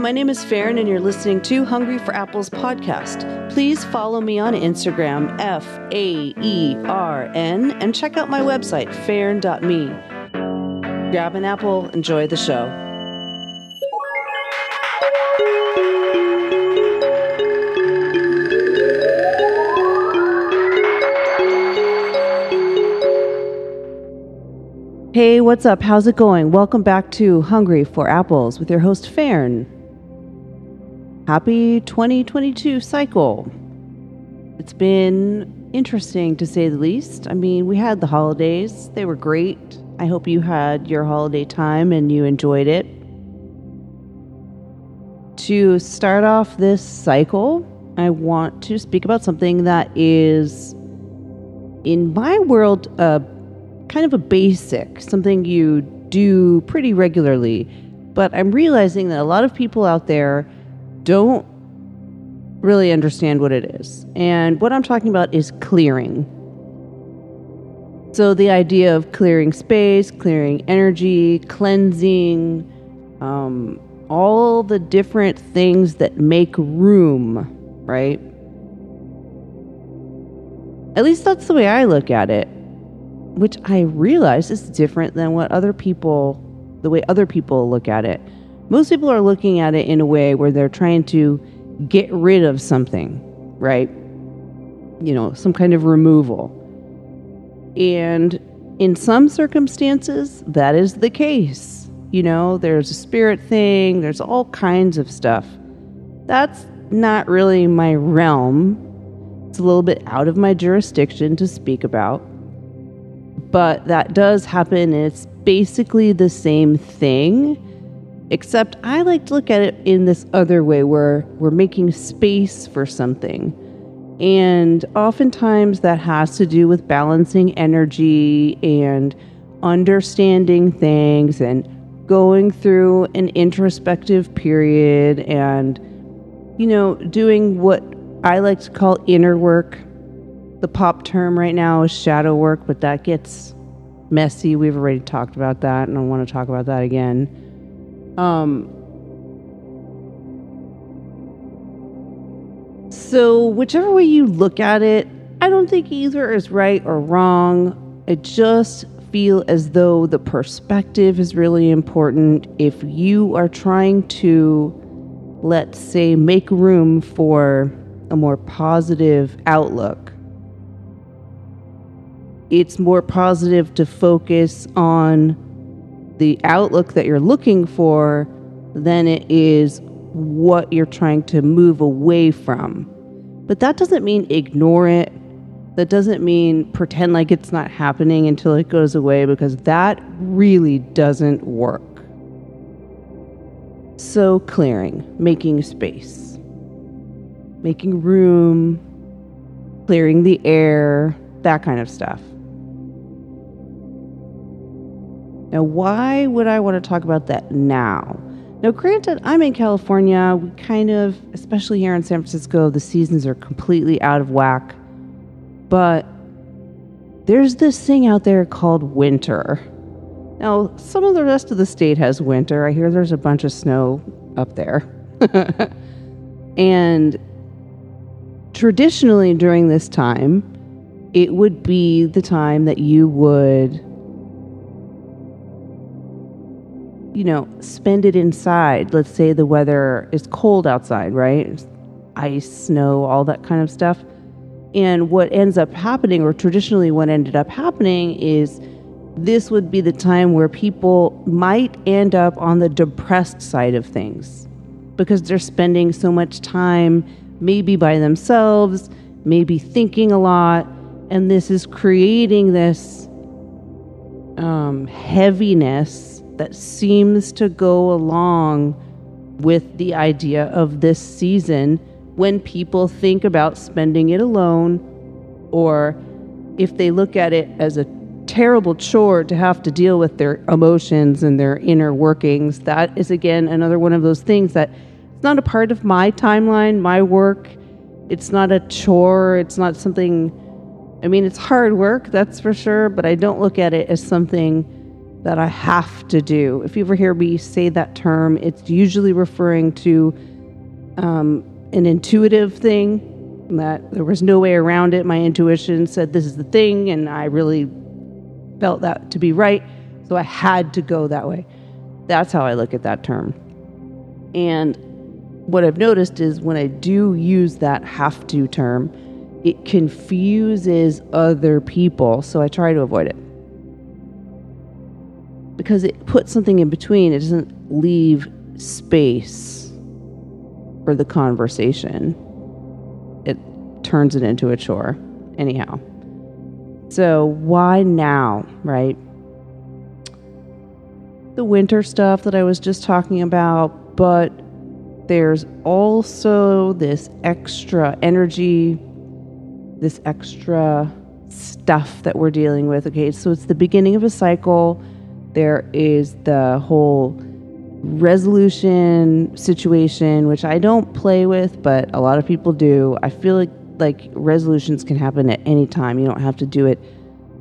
my name is Faern, and you're listening to Hungry for Apples podcast. Please follow me on Instagram, F A E R N, and check out my website, faern.me. Grab an apple, enjoy the show. Hey, what's up? How's it going? Welcome back to Hungry for Apples with your host, Faern. Happy 2022 cycle. It's been interesting to say the least. I mean, we had the holidays, they were great. I hope you had your holiday time and you enjoyed it. To start off this cycle, I want to speak about something that is, in my world, uh, kind of a basic, something you do pretty regularly. But I'm realizing that a lot of people out there don't really understand what it is. And what I'm talking about is clearing. So, the idea of clearing space, clearing energy, cleansing, um, all the different things that make room, right? At least that's the way I look at it which I realize is different than what other people, the way other people look at it. Most people are looking at it in a way where they're trying to get rid of something, right? You know, some kind of removal. And in some circumstances, that is the case. You know, there's a spirit thing, there's all kinds of stuff. That's not really my realm. It's a little bit out of my jurisdiction to speak about but that does happen it's basically the same thing except i like to look at it in this other way where we're making space for something and oftentimes that has to do with balancing energy and understanding things and going through an introspective period and you know doing what i like to call inner work the pop term right now is shadow work, but that gets messy. We've already talked about that, and I want to talk about that again. Um, so, whichever way you look at it, I don't think either is right or wrong. I just feel as though the perspective is really important. If you are trying to, let's say, make room for a more positive outlook, it's more positive to focus on the outlook that you're looking for than it is what you're trying to move away from. But that doesn't mean ignore it. That doesn't mean pretend like it's not happening until it goes away because that really doesn't work. So, clearing, making space, making room, clearing the air, that kind of stuff. Now, why would I want to talk about that now? Now, granted, I'm in California. We kind of, especially here in San Francisco, the seasons are completely out of whack. But there's this thing out there called winter. Now, some of the rest of the state has winter. I hear there's a bunch of snow up there. and traditionally, during this time, it would be the time that you would you know, spend it inside. Let's say the weather is cold outside, right? Ice, snow, all that kind of stuff. And what ends up happening, or traditionally what ended up happening, is this would be the time where people might end up on the depressed side of things because they're spending so much time maybe by themselves, maybe thinking a lot, and this is creating this um, heaviness that seems to go along with the idea of this season when people think about spending it alone or if they look at it as a terrible chore to have to deal with their emotions and their inner workings. That is again another one of those things that it's not a part of my timeline my work. It's not a chore. It's not something i mean it's hard work that's for sure but i don't look at it as something that I have to do. If you ever hear me say that term, it's usually referring to um, an intuitive thing that there was no way around it. My intuition said this is the thing, and I really felt that to be right. So I had to go that way. That's how I look at that term. And what I've noticed is when I do use that have to term, it confuses other people. So I try to avoid it. Because it puts something in between, it doesn't leave space for the conversation. It turns it into a chore. Anyhow. So, why now, right? The winter stuff that I was just talking about, but there's also this extra energy, this extra stuff that we're dealing with. Okay, so it's the beginning of a cycle. There is the whole resolution situation, which I don't play with, but a lot of people do. I feel like like resolutions can happen at any time. You don't have to do it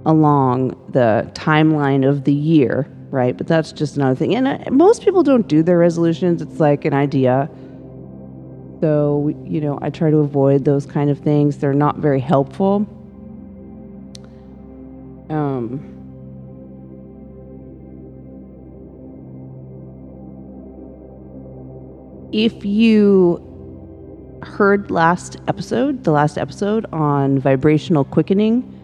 along the timeline of the year, right? But that's just another thing. And uh, most people don't do their resolutions. It's like an idea. So, you know, I try to avoid those kind of things. They're not very helpful. Um, if you heard last episode, the last episode on vibrational quickening,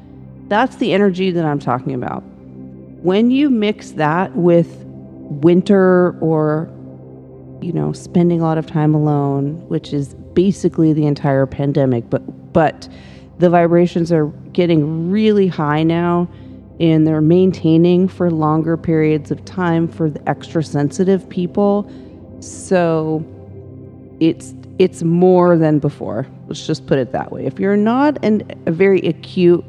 that's the energy that I'm talking about. When you mix that with winter or, you know, spending a lot of time alone, which is basically the entire pandemic, but but the vibrations are getting really high now and they're maintaining for longer periods of time for the extra sensitive people. So it's it's more than before. Let's just put it that way. If you're not an, a very acute,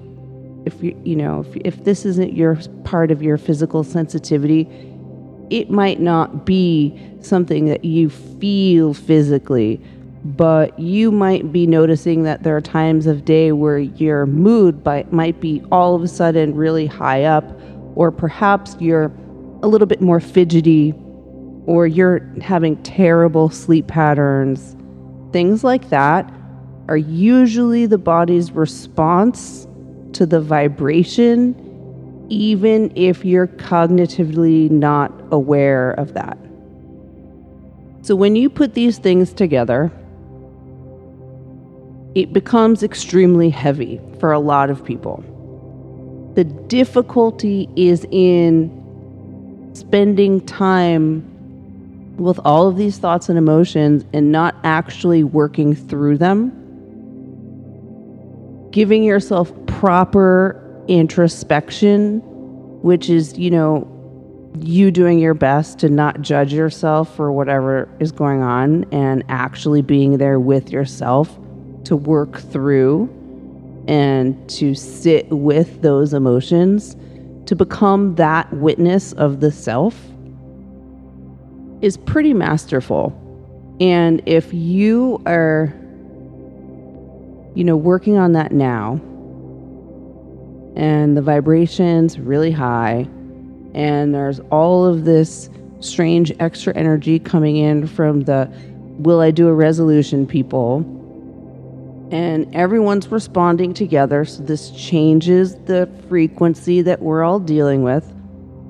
if you you know if, if this isn't your part of your physical sensitivity, it might not be something that you feel physically, but you might be noticing that there are times of day where your mood by, might be all of a sudden really high up, or perhaps you're a little bit more fidgety, or you're having terrible sleep patterns things like that are usually the body's response to the vibration, even if you're cognitively not aware of that. So, when you put these things together, it becomes extremely heavy for a lot of people. The difficulty is in spending time with all of these thoughts and emotions and not actually working through them, giving yourself proper introspection, which is, you know, you doing your best to not judge yourself for whatever is going on and actually being there with yourself to work through and to sit with those emotions, to become that witness of the self is pretty masterful. And if you are, you know, working on that now, and the vibration's really high, and there's all of this strange extra energy coming in from the will I do a resolution people, and everyone's responding together. So this changes the frequency that we're all dealing with,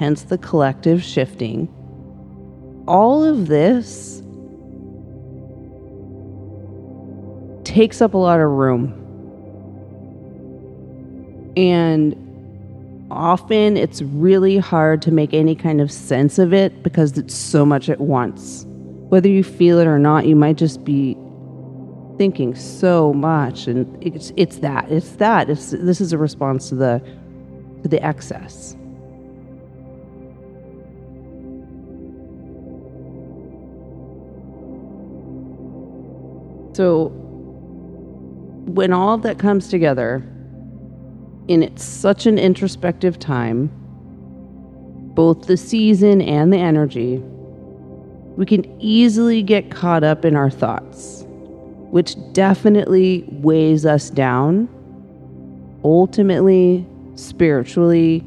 hence the collective shifting all of this takes up a lot of room. And often it's really hard to make any kind of sense of it because it's so much at once. Whether you feel it or not, you might just be thinking so much and it's it's that. It's that. It's this is a response to the to the excess. So when all of that comes together, and it's such an introspective time, both the season and the energy, we can easily get caught up in our thoughts, which definitely weighs us down, ultimately, spiritually,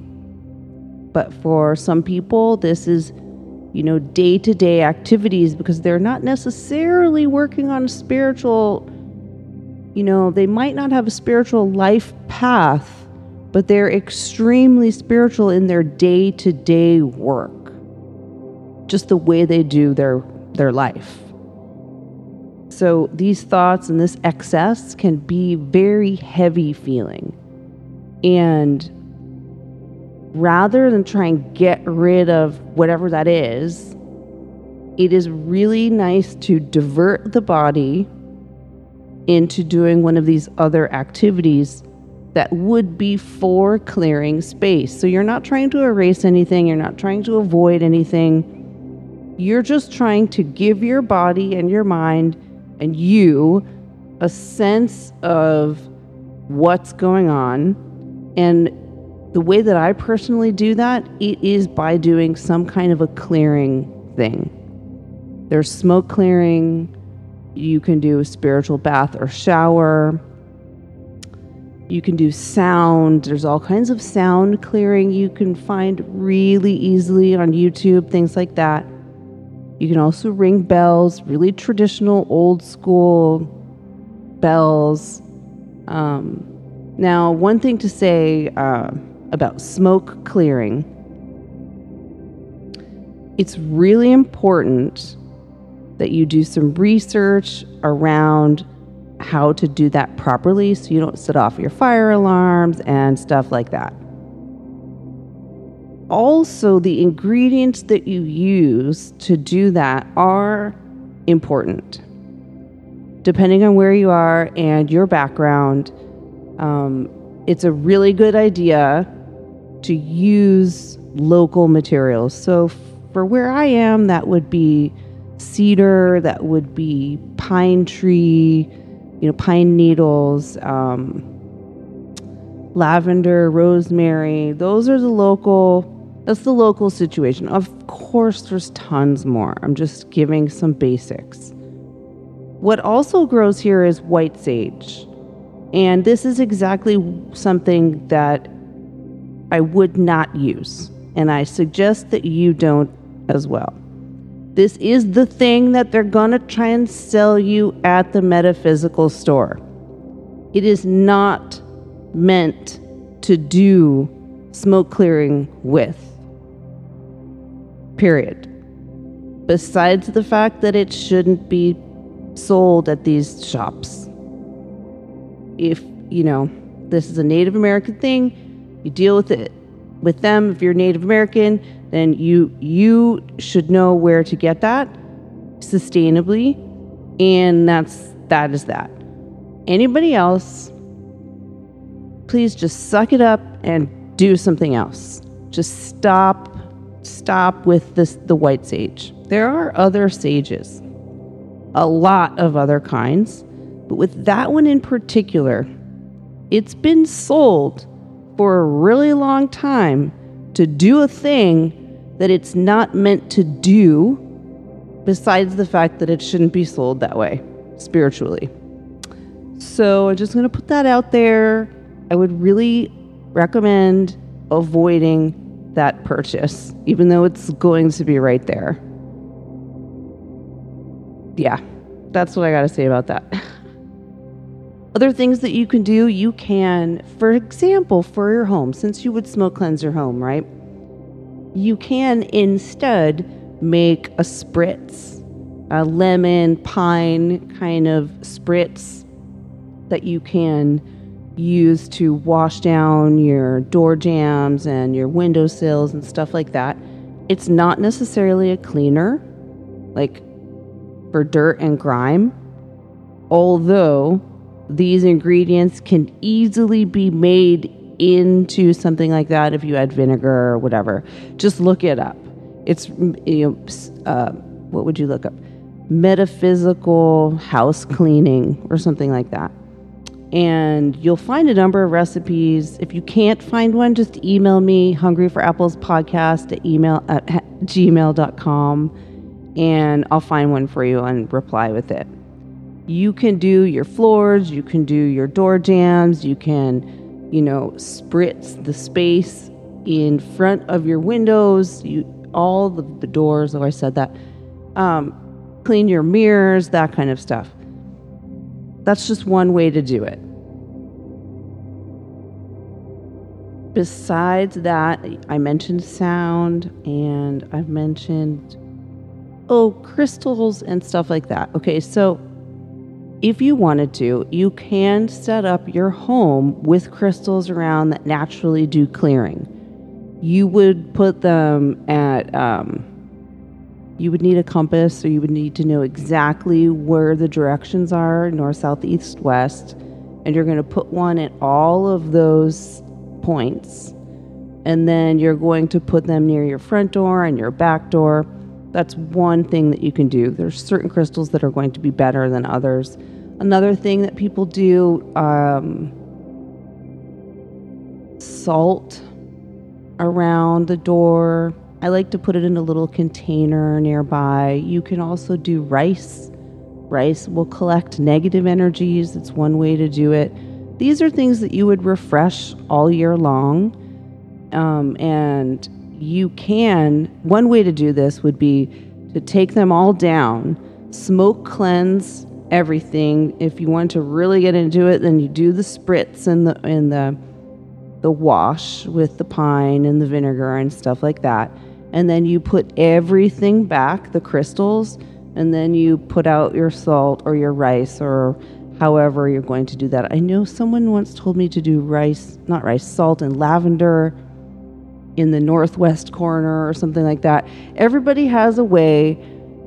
But for some people, this is, you know, day to day activities because they're not necessarily working on a spiritual, you know, they might not have a spiritual life path, but they're extremely spiritual in their day to day work. Just the way they do their, their life. So these thoughts and this excess can be very heavy feeling. And rather than try and get rid of whatever that is, it is really nice to divert the body into doing one of these other activities that would be for clearing space. So you're not trying to erase anything, you're not trying to avoid anything. You're just trying to give your body and your mind and you a sense of what's going on. And the way that I personally do that, it is by doing some kind of a clearing thing. There's smoke clearing, you can do a spiritual bath or shower. You can do sound. There's all kinds of sound clearing you can find really easily on YouTube, things like that. You can also ring bells, really traditional, old school bells. Um, now, one thing to say uh, about smoke clearing it's really important that you do some research around how to do that properly so you don't set off your fire alarms and stuff like that also the ingredients that you use to do that are important. Depending on where you are and your background, um, it's a really good idea to use local materials. So, for where I am, that would be cedar, that would be pine tree, you know, pine needles, um, lavender, rosemary. Those are the local that's the local situation. Of course, there's tons more. I'm just giving some basics. What also grows here is white sage. And this is exactly something that I would not use. And I suggest that you don't as well. This is the thing that they're going to try and sell you at the metaphysical store. It is not meant to do smoke clearing with period. Besides the fact that it shouldn't be sold at these shops. If, you know, this is a Native American thing, you deal with it with them. If you're Native American, then you you should know where to get that sustainably and that's that is that. Anybody else please just suck it up and do something else. Just stop stop with this the white sage. There are other sages, a lot of other kinds, but with that one in particular, it's been sold for a really long time to do a thing that it's not meant to do, besides the fact that it shouldn't be sold that way spiritually. So I'm just going to put that out there. I would really recommend avoiding that purchase, even though it's going to be right there. Yeah, that's what I got to say about that. Other things that you can do, you can, for example, for your home, since you would smoke cleanse your home, right? You can instead make a spritz, a lemon pine kind of spritz that you can use to wash down your door jambs and your windowsills and stuff like that. It's not necessarily a cleaner, like for dirt and grime, although these ingredients can easily be made into something like that if you add vinegar or whatever. Just look it up. It's, you know, uh, what would you look up? Metaphysical house cleaning or something like that and you'll find a number of recipes. If you can't find one, just email me, hungry for apples podcast at email at gmail.com and I'll find one for you and reply with it. You can do your floors, you can do your door jambs, you can, you know, spritz the space in front of your windows, you all the, the doors. Oh, I said that. Um, clean your mirrors, that kind of stuff. That's just one way to do it. Besides that, I mentioned sound and I've mentioned, oh, crystals and stuff like that. Okay, so if you wanted to, you can set up your home with crystals around that naturally do clearing. You would put them at, um, you would need a compass, so you would need to know exactly where the directions are north, south, east, west. And you're going to put one at all of those points. And then you're going to put them near your front door and your back door. That's one thing that you can do. There's certain crystals that are going to be better than others. Another thing that people do um, salt around the door. I like to put it in a little container nearby. You can also do rice. Rice will collect negative energies. It's one way to do it. These are things that you would refresh all year long. Um, and you can, one way to do this would be to take them all down, smoke cleanse everything. If you want to really get into it, then you do the spritz and the and the the wash with the pine and the vinegar and stuff like that. And then you put everything back, the crystals, and then you put out your salt or your rice or however you're going to do that. I know someone once told me to do rice, not rice, salt and lavender in the northwest corner or something like that. Everybody has a way.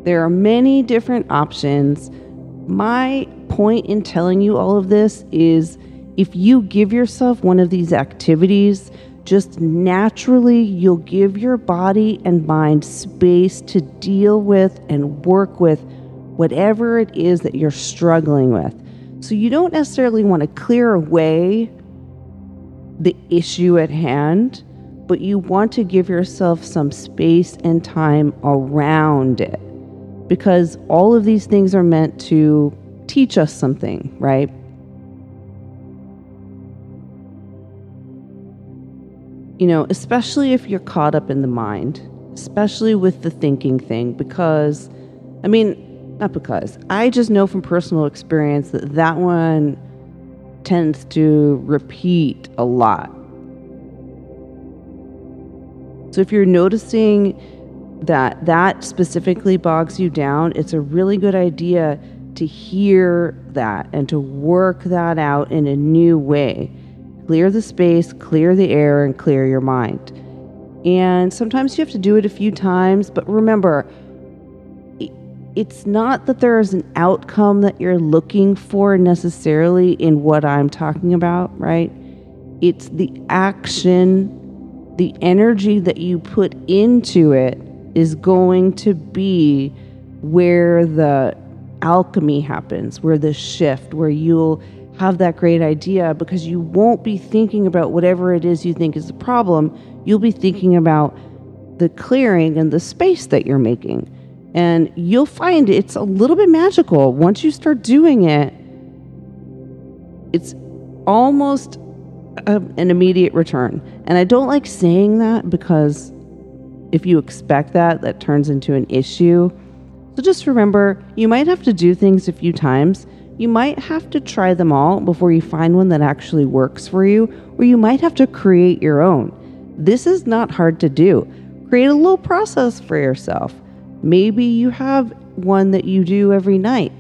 There are many different options. My point in telling you all of this is if you give yourself one of these activities, just naturally you'll give your body and mind space to deal with and work with whatever it is that you're struggling with. So you don't necessarily want to clear away the issue at hand, but you want to give yourself some space and time around it. Because all of these things are meant to teach us something, right? You know, especially if you're caught up in the mind, especially with the thinking thing, because, I mean, not because. I just know from personal experience that that one tends to repeat a lot. So if you're noticing that that specifically bogs you down, it's a really good idea to hear that and to work that out in a new way. Clear the space, clear the air, and clear your mind. And sometimes you have to do it a few times, but remember, it's not that there is an outcome that you're looking for necessarily in what I'm talking about, right? It's the action, the energy that you put into it is going to be where the alchemy happens, where the shift, where you'll have that great idea because you won't be thinking about whatever it is you think is the problem. You'll be thinking about the clearing and the space that you're making. And you'll find it's a little bit magical. Once you start doing it, it's almost a, an immediate return. And I don't like saying that because if you expect that, that turns into an issue. So just remember, you might have to do things a few times. You might have to try them all before you find one that actually works for you, or you might have to create your own. This is not hard to do. Create a little process for yourself. Maybe you have one that you do every night.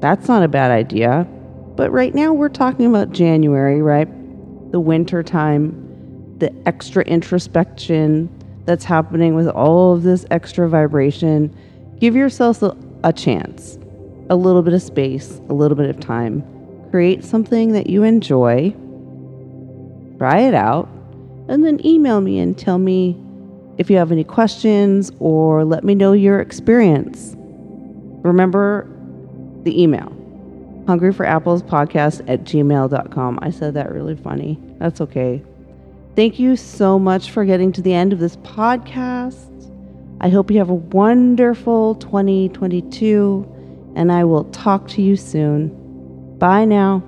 That's not a bad idea. But right now we're talking about January, right? The winter time, the extra introspection that's happening with all of this extra vibration. Give yourself a, a chance, a little bit of space, a little bit of time. Create something that you enjoy. Try it out and then email me and tell me if you have any questions or let me know your experience. Remember the email hungry for apples podcast at gmail.com. I said that really funny. That's okay. Thank you so much for getting to the end of this podcast. I hope you have a wonderful 2022, and I will talk to you soon. Bye now.